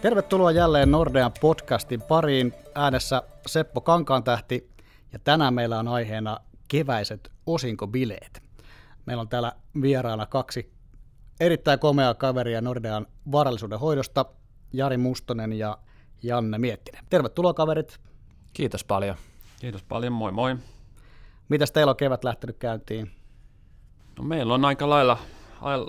Tervetuloa jälleen Nordean podcastin pariin. Äänessä Seppo Kankaantähti ja tänään meillä on aiheena keväiset osinkobileet. Meillä on täällä vieraana kaksi erittäin komeaa kaveria Nordean varallisuuden hoidosta, Jari Mustonen ja Janne Miettinen. Tervetuloa kaverit. Kiitos paljon. Kiitos paljon, moi moi. Mitäs teillä on kevät lähtenyt käyntiin? No meillä on aika lailla,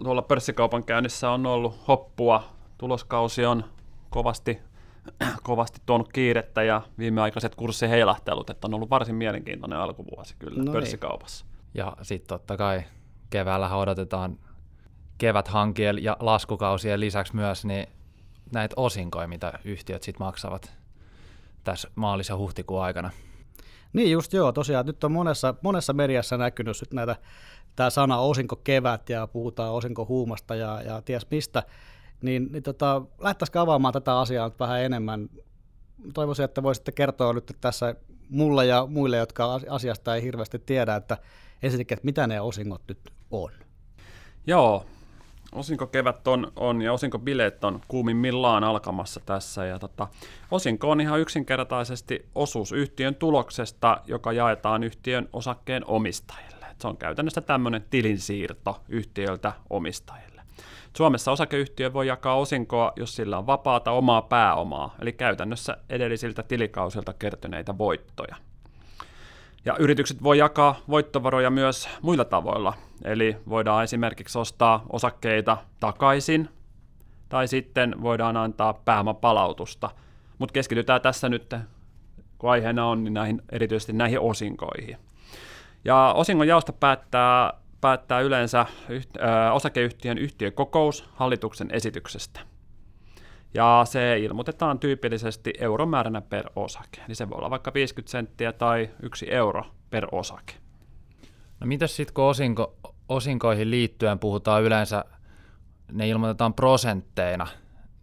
tuolla pörssikaupan käynnissä on ollut hoppua. Tuloskausi on kovasti, kovasti tuonut kiirettä ja viimeaikaiset kurssiheilahtelut, että on ollut varsin mielenkiintoinen alkuvuosi kyllä no pörssikaupassa. Niin. Ja sitten totta kai keväällä odotetaan keväthankien ja laskukausien lisäksi myös niin näitä osinkoja, mitä yhtiöt sitten maksavat tässä maalis- ja huhtikuun aikana. Niin just joo, tosiaan nyt on monessa, monessa mediassa näkynyt nyt näitä, tämä sana osinko kevät ja puhutaan osinko huumasta ja, ja ties mistä, niin, niin tota, lähtäisikö avaamaan tätä asiaa nyt vähän enemmän? Toivoisin, että voisitte kertoa nyt tässä mulle ja muille, jotka asiasta ei hirveästi tiedä, että ensinnäkin, että mitä ne osingot nyt on. Joo, osinko kevät on, on ja osinko bileet on kuumimmillaan alkamassa tässä. Ja tota, osinko on ihan yksinkertaisesti osuus yhtiön tuloksesta, joka jaetaan yhtiön osakkeen omistajille. Et se on käytännössä tämmöinen tilinsiirto yhtiöltä omistajille. Suomessa osakeyhtiö voi jakaa osinkoa, jos sillä on vapaata omaa pääomaa, eli käytännössä edellisiltä tilikausilta kertyneitä voittoja. Ja yritykset voi jakaa voittovaroja myös muilla tavoilla, eli voidaan esimerkiksi ostaa osakkeita takaisin, tai sitten voidaan antaa pääomapalautusta. Mutta keskitytään tässä nyt, kun aiheena on, niin näihin, erityisesti näihin osinkoihin. Ja osingon jaosta päättää, päättää yleensä yht, ö, osakeyhtiön yhtiökokous hallituksen esityksestä ja se ilmoitetaan tyypillisesti euromääränä per osake. Eli se voi olla vaikka 50 senttiä tai yksi euro per osake. No mitäs sitten kun osinko, osinkoihin liittyen puhutaan yleensä, ne ilmoitetaan prosentteina,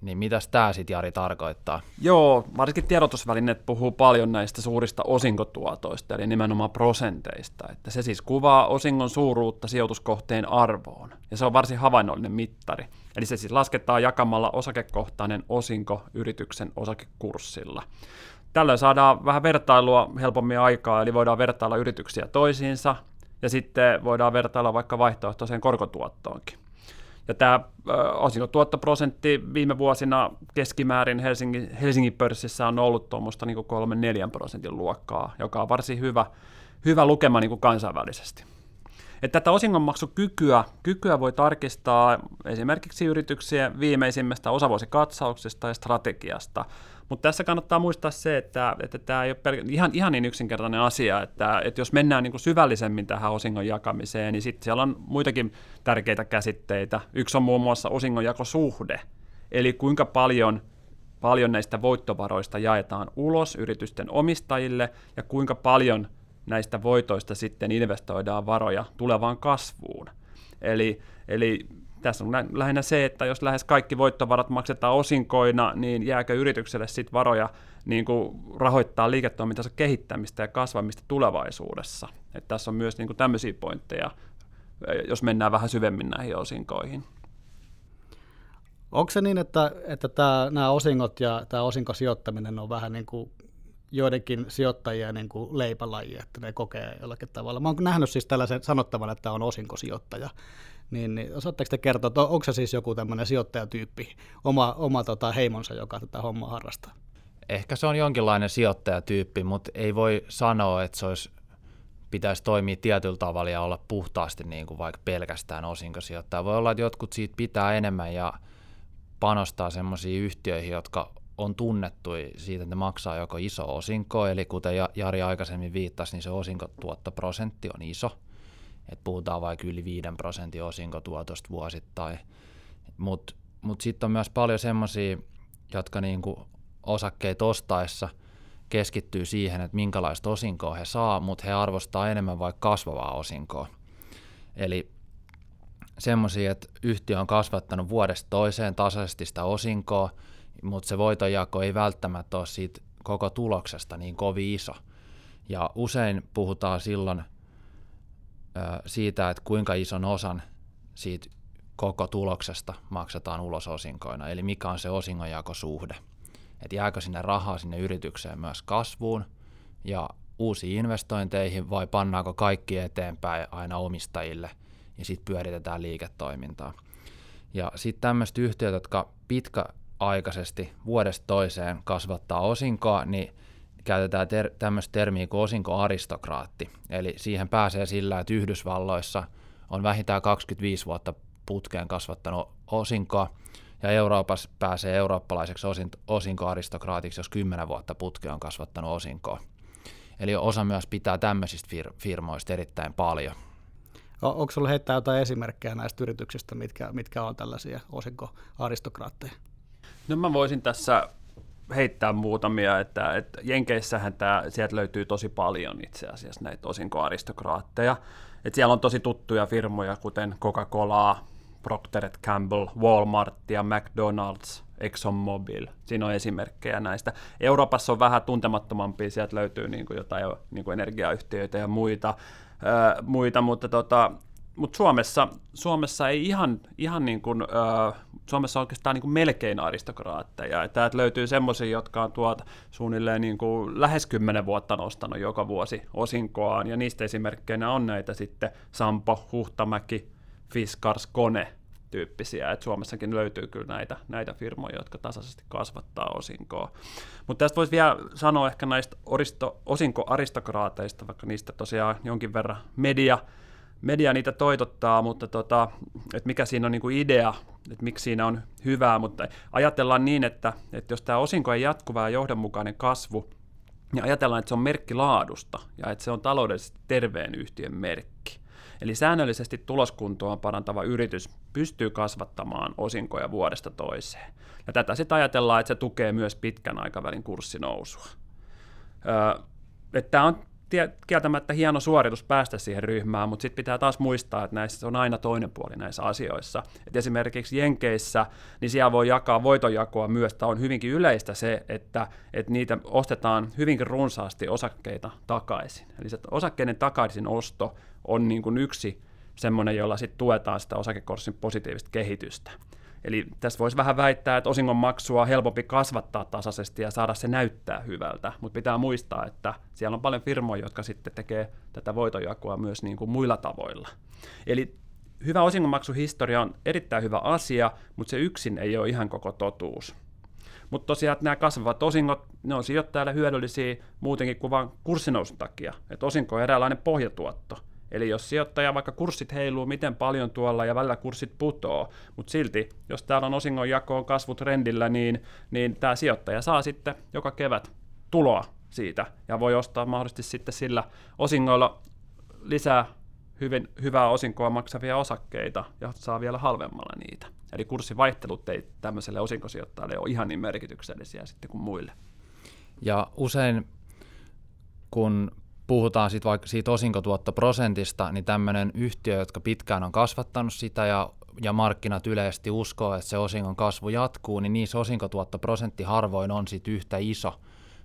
niin mitäs tämä sitten Jari tarkoittaa? Joo, varsinkin tiedotusvälineet puhuu paljon näistä suurista osinkotuotoista, eli nimenomaan prosenteista. Että se siis kuvaa osingon suuruutta sijoituskohteen arvoon, ja se on varsin havainnollinen mittari. Eli se siis lasketaan jakamalla osakekohtainen osinko yrityksen osakekurssilla. Tällöin saadaan vähän vertailua helpommin aikaa, eli voidaan vertailla yrityksiä toisiinsa, ja sitten voidaan vertailla vaikka vaihtoehtoiseen korkotuottoonkin. Ja tämä osinkotuottoprosentti viime vuosina keskimäärin Helsingin, Helsingin pörssissä on ollut tuommoista niin 3-4 prosentin luokkaa, joka on varsin hyvä, hyvä lukema niin kuin kansainvälisesti. Että tätä osingonmaksukykyä kykyä voi tarkistaa esimerkiksi yrityksien viimeisimmästä osavuosikatsauksesta ja strategiasta, mutta tässä kannattaa muistaa se, että, että tämä ei ole pel- ihan, ihan niin yksinkertainen asia, että, että jos mennään niin kuin syvällisemmin tähän osingon jakamiseen, niin sitten siellä on muitakin tärkeitä käsitteitä. Yksi on muun muassa osingonjakosuhde, eli kuinka paljon paljon näistä voittovaroista jaetaan ulos yritysten omistajille ja kuinka paljon näistä voitoista sitten investoidaan varoja tulevaan kasvuun. Eli, eli tässä on lähinnä se, että jos lähes kaikki voittovarat maksetaan osinkoina, niin jääkö yritykselle sitten varoja niin kuin rahoittaa liiketoimintansa kehittämistä ja kasvamista tulevaisuudessa. Et tässä on myös niin kuin tämmöisiä pointteja, jos mennään vähän syvemmin näihin osinkoihin. Onko se niin, että, että tämä, nämä osingot ja tämä osinkosijoittaminen on vähän niin kuin joidenkin sijoittajien niin kuin leipälaji, että ne kokee jollakin tavalla. Mä oon nähnyt siis tällaisen sanottavan, että on osinkosijoittaja. Niin, niin osaatteko te kertoa, että onko se siis joku tämmöinen sijoittajatyyppi, oma, oma tota, heimonsa, joka tätä hommaa harrastaa? Ehkä se on jonkinlainen sijoittajatyyppi, mutta ei voi sanoa, että se olisi, pitäisi toimia tietyllä tavalla ja olla puhtaasti niin kuin vaikka pelkästään osinkosijoittaja. Voi olla, että jotkut siitä pitää enemmän ja panostaa semmoisiin yhtiöihin, jotka on tunnettu siitä, että ne maksaa joko iso osinko, eli kuten Jari aikaisemmin viittasi, niin se osinkotuottoprosentti on iso, että puhutaan vaikka yli 5 prosentin osinkotuotosta vuosittain, mutta mut, mut sitten on myös paljon semmoisia, jotka niinku osakkeet ostaessa keskittyy siihen, että minkälaista osinkoa he saa, mutta he arvostaa enemmän vaikka kasvavaa osinkoa. Eli semmoisia, että yhtiö on kasvattanut vuodesta toiseen tasaisesti sitä osinkoa, mutta se voitonjako ei välttämättä ole siitä koko tuloksesta niin kovin iso. Ja usein puhutaan silloin siitä, että kuinka ison osan siitä koko tuloksesta maksetaan ulos osinkoina, eli mikä on se osingonjakosuhde. Että jääkö sinne rahaa sinne yritykseen myös kasvuun ja uusiin investointeihin vai pannaanko kaikki eteenpäin aina omistajille ja sitten pyöritetään liiketoimintaa. Ja sitten tämmöiset yhtiöt, jotka pitkäaikaisesti vuodesta toiseen kasvattaa osinkoa, niin käytetään ter- tämmöistä termiä kuin osinkoaristokraatti. Eli siihen pääsee sillä, että Yhdysvalloissa on vähintään 25 vuotta putkeen kasvattanut osinkoa, ja Euroopassa pääsee eurooppalaiseksi osinkoaristokraatiksi, jos 10 vuotta putkeen on kasvattanut osinkoa. Eli osa myös pitää tämmöisistä fir- firmoista erittäin paljon. Onko sinulla heittää jotain esimerkkejä näistä yrityksistä, mitkä, mitkä on tällaisia osinkoaristokraatteja? No mä voisin tässä heittää muutamia, että, että Jenkeissähän tämä, sieltä löytyy tosi paljon itse asiassa näitä osinkoaristokraatteja. Että siellä on tosi tuttuja firmoja, kuten Coca-Colaa, Procter Gamble, Walmart ja McDonald's, ExxonMobil. Siinä on esimerkkejä näistä. Euroopassa on vähän tuntemattomampia, sieltä löytyy niin kuin jotain niin kuin energiayhtiöitä ja muita, ää, muita mutta tota, mutta Suomessa, Suomessa ei ihan, ihan niin kuin, äh, Suomessa on oikeastaan niin kuin melkein aristokraatteja. Että täältä löytyy semmoisia, jotka on tuolta suunnilleen niin kuin lähes kymmenen vuotta nostanut joka vuosi osinkoaan, ja niistä esimerkkeinä on näitä sitten Sampo, Huhtamäki, Fiskars, Kone tyyppisiä, että Suomessakin löytyy kyllä näitä, näitä firmoja, jotka tasaisesti kasvattaa osinkoa. Mutta tästä voisi vielä sanoa ehkä näistä oristo, osinkoaristokraateista, vaikka niistä tosiaan jonkin verran media media niitä toitottaa, mutta tota, että mikä siinä on niin kuin idea, että miksi siinä on hyvää, mutta ajatellaan niin, että, että jos tämä osinko ei jatkuva ja johdonmukainen kasvu, niin ajatellaan, että se on merkki laadusta ja että se on taloudellisesti terveen yhtiön merkki. Eli säännöllisesti tuloskuntoa parantava yritys pystyy kasvattamaan osinkoja vuodesta toiseen. Ja tätä sitten ajatellaan, että se tukee myös pitkän aikavälin kurssinousua. Öö, tämä on kieltämättä hieno suoritus päästä siihen ryhmään, mutta sitten pitää taas muistaa, että näissä on aina toinen puoli näissä asioissa. Et esimerkiksi Jenkeissä, niin siellä voi jakaa voitonjakoa myös, että on hyvinkin yleistä se, että, että niitä ostetaan hyvinkin runsaasti osakkeita takaisin. Eli se osakkeiden takaisin osto on niin kuin yksi semmoinen, jolla sitten tuetaan sitä osakekorssin positiivista kehitystä. Eli tässä voisi vähän väittää, että osingon maksua on helpompi kasvattaa tasaisesti ja saada se näyttää hyvältä, mutta pitää muistaa, että siellä on paljon firmoja, jotka sitten tekee tätä voitonjakoa myös niin kuin muilla tavoilla. Eli hyvä osingonmaksuhistoria on erittäin hyvä asia, mutta se yksin ei ole ihan koko totuus. Mutta tosiaan nämä kasvavat osingot, ne on sijoittajalle hyödyllisiä muutenkin kuin vain kurssinousun takia. Että osinko on eräänlainen pohjatuotto. Eli jos sijoittaja vaikka kurssit heiluu miten paljon tuolla ja välillä kurssit putoo, mutta silti, jos täällä on osingonjakoon kasvutrendillä, niin, niin tämä sijoittaja saa sitten joka kevät tuloa siitä ja voi ostaa mahdollisesti sitten sillä osingoilla lisää hyvin, hyvää osinkoa maksavia osakkeita ja saa vielä halvemmalla niitä. Eli kurssivaihtelut ei tämmöiselle osinkosijoittajalle ole ihan niin merkityksellisiä sitten kuin muille. Ja usein kun puhutaan sit vaikka siitä osinkotuottoprosentista, niin tämmöinen yhtiö, jotka pitkään on kasvattanut sitä ja, ja markkinat yleisesti uskoo, että se osingon kasvu jatkuu, niin niissä osinkotuottoprosentti harvoin on sit yhtä iso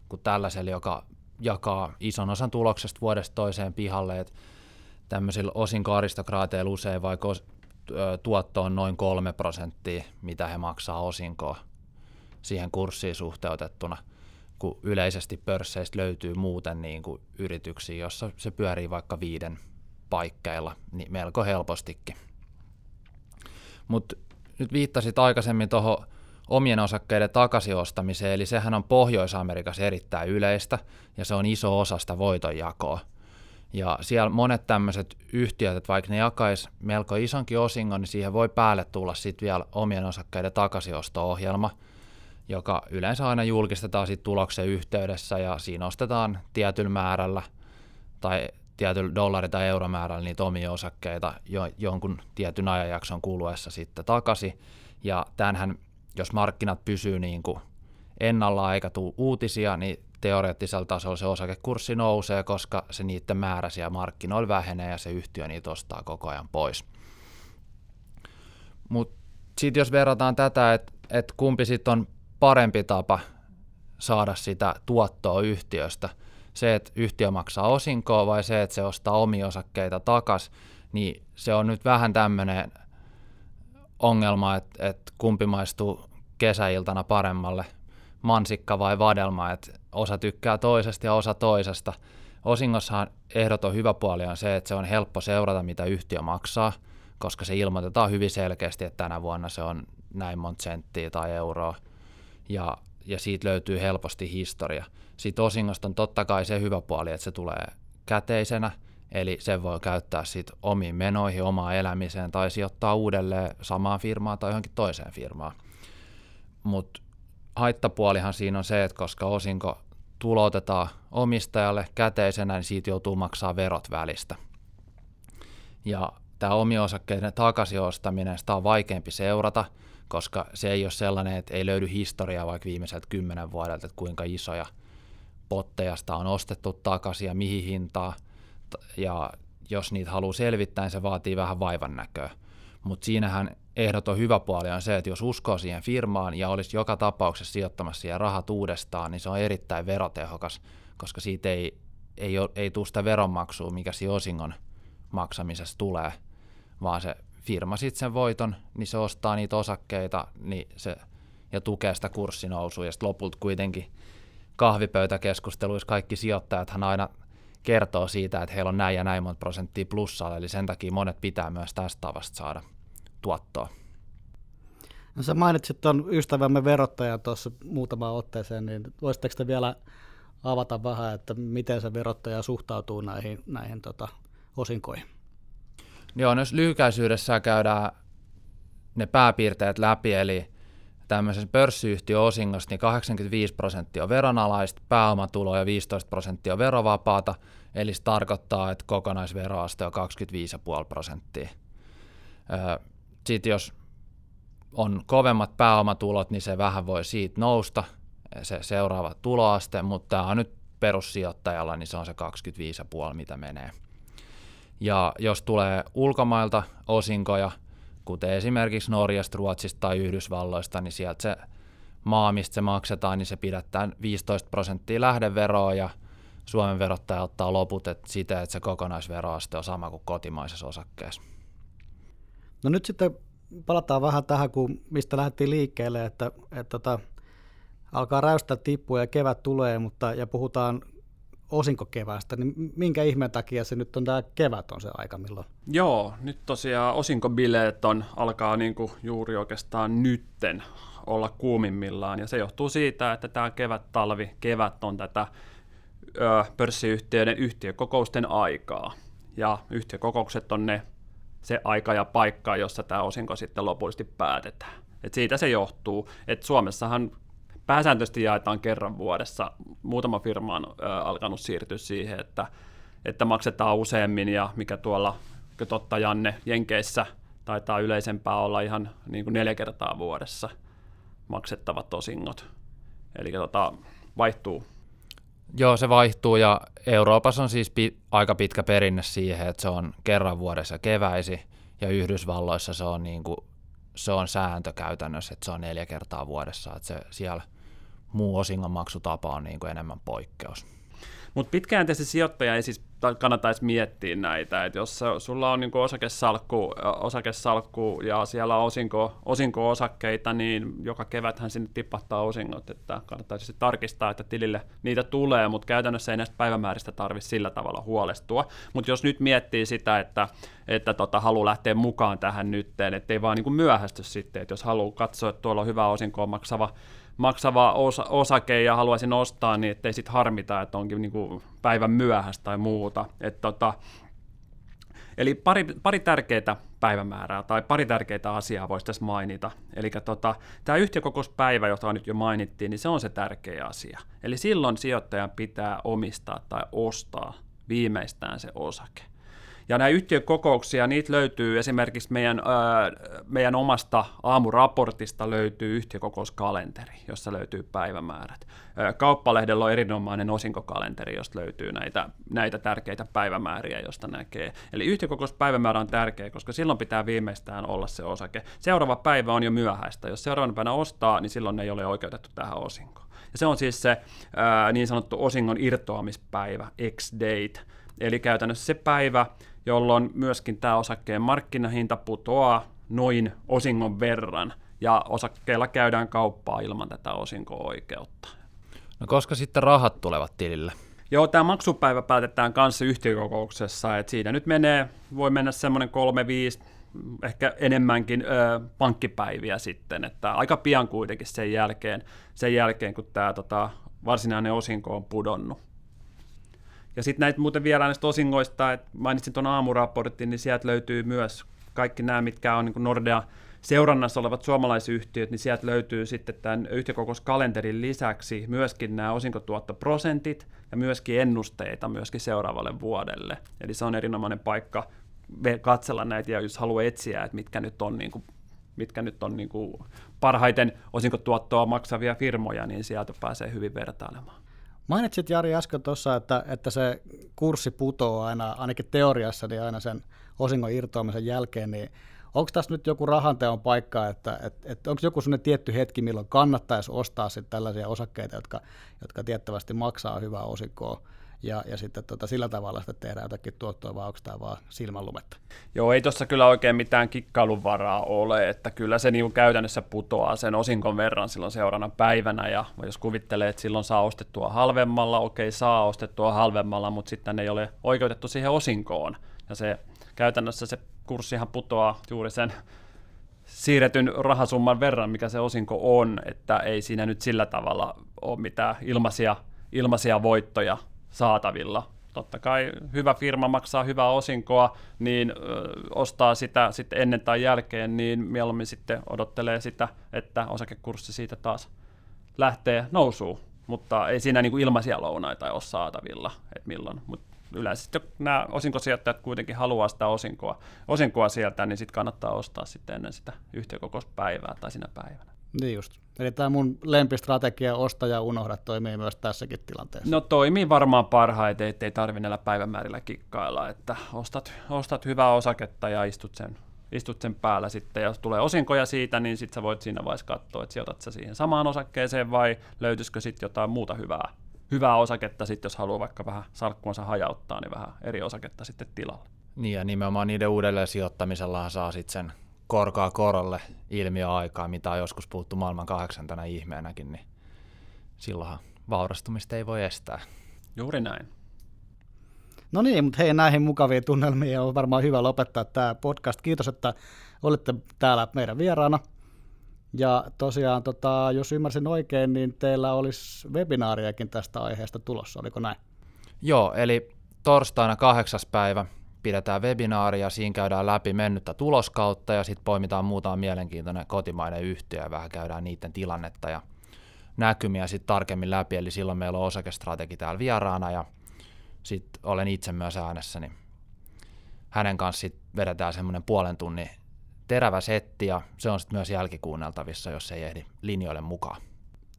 kuin tällaisella, joka jakaa ison osan tuloksesta vuodesta toiseen pihalle, että tämmöisillä osinkoaristokraateilla usein vaikka tuotto on noin kolme prosenttia, mitä he maksaa osinkoa siihen kurssiin suhteutettuna – kun yleisesti pörsseistä löytyy muuten niin kuin yrityksiä, jossa se pyörii vaikka viiden paikkeilla niin melko helpostikin. Mutta nyt viittasit aikaisemmin tuohon omien osakkeiden takaisinostamiseen, eli sehän on Pohjois-Amerikassa erittäin yleistä, ja se on iso osa sitä voitonjakoa. Ja siellä monet tämmöiset yhtiöt, että vaikka ne jakais melko isonkin osingon, niin siihen voi päälle tulla sitten vielä omien osakkeiden takaisinosto-ohjelma – joka yleensä aina julkistetaan sit tuloksen yhteydessä ja siinä ostetaan tietyllä määrällä tai tietyllä dollari- tai euromäärällä niitä omia osakkeita jo, jonkun tietyn ajanjakson kuluessa sitten takaisin. Ja tämähän, jos markkinat pysyy niin kuin ennallaan eikä tule uutisia, niin teoreettisella tasolla se osakekurssi nousee, koska se niiden määrä siellä markkinoilla vähenee ja se yhtiö niitä ostaa koko ajan pois. Mutta sitten jos verrataan tätä, että et kumpi sitten on parempi tapa saada sitä tuottoa yhtiöstä, se, että yhtiö maksaa osinkoa vai se, että se ostaa omia osakkeita takas, niin se on nyt vähän tämmöinen ongelma, että, että kumpi maistuu kesäiltana paremmalle, mansikka vai vadelma, että osa tykkää toisesta ja osa toisesta. Osingossahan ehdoton hyvä puoli on se, että se on helppo seurata, mitä yhtiö maksaa, koska se ilmoitetaan hyvin selkeästi, että tänä vuonna se on näin monta senttiä tai euroa, ja, ja siitä löytyy helposti historia. Sitten osingosta on totta kai se hyvä puoli, että se tulee käteisenä, eli se voi käyttää sit omiin menoihin, omaan elämiseen tai sijoittaa uudelleen samaan firmaan tai johonkin toiseen firmaan. Mutta haittapuolihan siinä on se, että koska osinko tulotetaan omistajalle käteisenä, niin siitä joutuu maksaa verot välistä. Ja tämä omiosakkeiden takaisin ostaminen, sitä on vaikeampi seurata, koska se ei ole sellainen, että ei löydy historiaa vaikka viimeiseltä kymmenen vuodelta, että kuinka isoja potteja on ostettu takaisin ja mihin hintaan. Ja jos niitä haluaa selvittää, niin se vaatii vähän vaivan näköä. Mutta siinähän ehdoton hyvä puoli on se, että jos uskoo siihen firmaan ja olisi joka tapauksessa sijoittamassa siihen rahat uudestaan, niin se on erittäin verotehokas, koska siitä ei, ei, ole, ei tule sitä veronmaksua, mikä siinä osingon maksamisessa tulee, vaan se firma sitten sen voiton, niin se ostaa niitä osakkeita niin se, ja tukee sitä kurssinousua, ja sitten lopulta kuitenkin kahvipöytäkeskusteluissa kaikki sijoittajathan aina kertoo siitä, että heillä on näin ja näin monta prosenttia plussalla, eli sen takia monet pitää myös tästä tavasta saada tuottoa. No sä mainitsit tuon ystävämme verottajan tuossa muutamaan otteeseen, niin voisitteko te vielä avata vähän, että miten se verottaja suhtautuu näihin, näihin tota, osinkoihin? Joo, no jos lyhykäisyydessä käydään ne pääpiirteet läpi, eli tämmöisessä pörssiyhtiön osingossa niin 85 prosenttia on veronalaista, pääomatulo ja 15 prosenttia on verovapaata, eli se tarkoittaa, että kokonaisveroaste on 25,5 prosenttia. Sitten jos on kovemmat pääomatulot, niin se vähän voi siitä nousta, se seuraava tuloaste, mutta tämä on nyt perussijoittajalla, niin se on se 25,5, mitä menee. Ja jos tulee ulkomailta osinkoja, kuten esimerkiksi Norjasta, Ruotsista tai Yhdysvalloista, niin sieltä se maa, mistä se maksetaan, niin se pidättää 15 prosenttia lähdeveroa ja Suomen verottaja ottaa loput että siten, että se kokonaisveroaste on sama kuin kotimaisessa osakkeessa. No nyt sitten palataan vähän tähän, kun mistä lähdettiin liikkeelle, että, että tota, alkaa räystää tippua ja kevät tulee, mutta ja puhutaan osinkokeväästä, niin minkä ihmeen takia se nyt on tämä kevät on se aika milloin? Joo, nyt tosiaan osinkobileet on, alkaa niinku juuri oikeastaan nytten olla kuumimmillaan, ja se johtuu siitä, että tämä kevät-talvi, kevät on tätä ö, pörssiyhtiöiden yhtiökokousten aikaa, ja yhtiökokoukset on ne se aika ja paikka, jossa tämä osinko sitten lopullisesti päätetään. Et siitä se johtuu, että Suomessahan pääsääntöisesti jaetaan kerran vuodessa. Muutama firma on ö, alkanut siirtyä siihen, että, että maksetaan useammin ja mikä tuolla, totta Janne, Jenkeissä taitaa yleisempää olla ihan niin kuin neljä kertaa vuodessa maksettavat osingot. Eli tota, vaihtuu. Joo, se vaihtuu ja Euroopassa on siis pi- aika pitkä perinne siihen, että se on kerran vuodessa keväisi ja Yhdysvalloissa se on, niin kuin, se on sääntö käytännössä, että se on neljä kertaa vuodessa, että se siellä muu osingonmaksutapa on niin kuin enemmän poikkeus. Mutta pitkäjänteisesti sijoittaja ei siis kannattaisi miettiä näitä, että jos sulla on niin osakesalkku, osakesalkku ja siellä on osinko, osinko-osakkeita, niin joka keväthän sinne tipahtaa osingot, että kannattaisi tarkistaa, että tilille niitä tulee, mutta käytännössä ei näistä päivämääristä tarvitse sillä tavalla huolestua. Mutta jos nyt miettii sitä, että, että tota, haluaa lähteä mukaan tähän nytteen, ettei vaan niin myöhästy sitten, että jos haluaa katsoa, että tuolla on hyvä osinkoa maksava maksava osa, osake ja haluaisin ostaa, niin ettei sitten harmita, että onkin niinku päivän myöhäistä tai muuta. Et tota, eli pari, pari tärkeää päivämäärää tai pari tärkeää asiaa voisi tässä mainita. Eli tota, tämä yhtiökokouspäivä, jota nyt jo mainittiin, niin se on se tärkeä asia. Eli silloin sijoittajan pitää omistaa tai ostaa viimeistään se osake. Ja nämä yhtiökokouksia, niitä löytyy esimerkiksi meidän, meidän omasta aamuraportista löytyy yhtiökokouskalenteri, jossa löytyy päivämäärät. Kauppalehdellä on erinomainen osinkokalenteri, josta löytyy näitä, näitä tärkeitä päivämääriä, josta näkee. Eli yhtiökokouspäivämäärä on tärkeä, koska silloin pitää viimeistään olla se osake. Seuraava päivä on jo myöhäistä. Jos seuraavana päivänä ostaa, niin silloin ei ole oikeutettu tähän osinkoon. Ja se on siis se ää, niin sanottu osingon irtoamispäivä, X-date, eli käytännössä se päivä, jolloin myöskin tämä osakkeen markkinahinta putoaa noin osingon verran, ja osakkeilla käydään kauppaa ilman tätä osinko-oikeutta. No koska sitten rahat tulevat tilille? Joo, tämä maksupäivä päätetään kanssa yhtiökokouksessa, että siitä nyt menee, voi mennä semmoinen kolme, viisi, ehkä enemmänkin ö, pankkipäiviä sitten, että aika pian kuitenkin sen jälkeen, sen jälkeen kun tämä tota, varsinainen osinko on pudonnut. Ja sitten näitä muuten vielä näistä osingoista, että mainitsin tuon aamuraportin, niin sieltä löytyy myös kaikki nämä, mitkä on niin Nordea seurannassa olevat suomalaisyhtiöt, niin sieltä löytyy sitten tämän yhtiökokouskalenterin lisäksi myöskin nämä osinkotuottoprosentit ja myöskin ennusteita myöskin seuraavalle vuodelle. Eli se on erinomainen paikka katsella näitä ja jos haluaa etsiä, että mitkä nyt on, niin kuin, mitkä nyt on niin kuin parhaiten osinkotuottoa maksavia firmoja, niin sieltä pääsee hyvin vertailemaan. Mainitsit Jari äsken tuossa, että, että se kurssi putoaa aina, ainakin teoriassa, niin aina sen osingon irtoamisen jälkeen, niin onko tässä nyt joku rahanteon paikka, että, että, että onko joku sellainen tietty hetki, milloin kannattaisi ostaa sitten tällaisia osakkeita, jotka, jotka tiettävästi maksaa hyvää osinkoa, ja, ja sitten tota, sillä tavalla sitten tehdään jotakin tuottoa, vai onko tämä vaan silmänlumetta? Joo, ei tuossa kyllä oikein mitään kikkailun varaa ole, että kyllä se niin käytännössä putoaa sen osinkon verran silloin seuraavana päivänä, ja jos kuvittelee, että silloin saa ostettua halvemmalla, okei, saa ostettua halvemmalla, mutta sitten ei ole oikeutettu siihen osinkoon, ja se käytännössä se kurssihan putoaa juuri sen siirretyn rahasumman verran, mikä se osinko on, että ei siinä nyt sillä tavalla ole mitään ilmaisia, ilmaisia voittoja saatavilla. Totta kai hyvä firma maksaa hyvää osinkoa, niin ö, ostaa sitä sitten ennen tai jälkeen, niin mieluummin sitten odottelee sitä, että osakekurssi siitä taas lähtee nousuun. Mutta ei siinä niin kuin ilmaisia lounaita ole saatavilla, että milloin. Mutta yleensä sitten nämä osinkosijoittajat kuitenkin haluaa sitä osinkoa, osinkoa sieltä, niin sitten kannattaa ostaa sitten ennen sitä yhtiökokouspäivää tai sinä päivänä. Niin just. Eli tämä mun lempistrategia osta ja unohda toimii myös tässäkin tilanteessa. No toimii varmaan parhaiten, ettei tarvitse näillä päivämäärillä kikkailla, että ostat, ostat hyvää osaketta ja istut sen, istut sen päällä sitten, ja jos tulee osinkoja siitä, niin sitten sä voit siinä vaiheessa katsoa, että sijoitat sä siihen samaan osakkeeseen vai löytyisikö sitten jotain muuta hyvää, hyvää osaketta sitten, jos haluaa vaikka vähän salkkuansa hajauttaa, niin vähän eri osaketta sitten tilalle. Niin ja nimenomaan niiden uudelleen sijoittamisella saa sitten sen korkaa korolle ilmiöaikaa, mitä on joskus puhuttu maailman kahdeksantana ihmeenäkin, niin silloinhan vaurastumista ei voi estää. Juuri näin. No niin, mutta hei näihin mukaviin tunnelmiin on varmaan hyvä lopettaa tämä podcast. Kiitos, että olitte täällä meidän vieraana. Ja tosiaan, tota, jos ymmärsin oikein, niin teillä olisi webinaariakin tästä aiheesta tulossa, oliko näin? Joo, eli torstaina kahdeksas päivä pidetään webinaari ja siinä käydään läpi mennyttä tuloskautta ja sitten poimitaan muutama mielenkiintoinen kotimainen yhtiö ja vähän käydään niiden tilannetta ja näkymiä sitten tarkemmin läpi, eli silloin meillä on osakestrategi täällä vieraana ja sitten olen itse myös äänessä, niin hänen kanssa sit vedetään semmoinen puolen tunnin terävä setti ja se on sitten myös jälkikuunneltavissa, jos ei ehdi linjoille mukaan.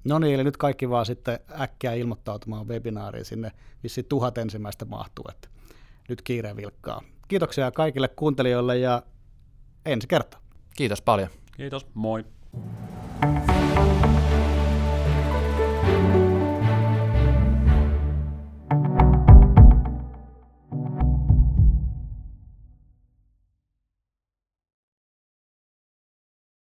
No niin, eli nyt kaikki vaan sitten äkkiä ilmoittautumaan webinaariin sinne, vissi tuhat ensimmäistä mahtuu, että nyt kiireen vilkkaa. Kiitoksia kaikille kuuntelijoille ja ensi kertaa. Kiitos paljon. Kiitos, moi.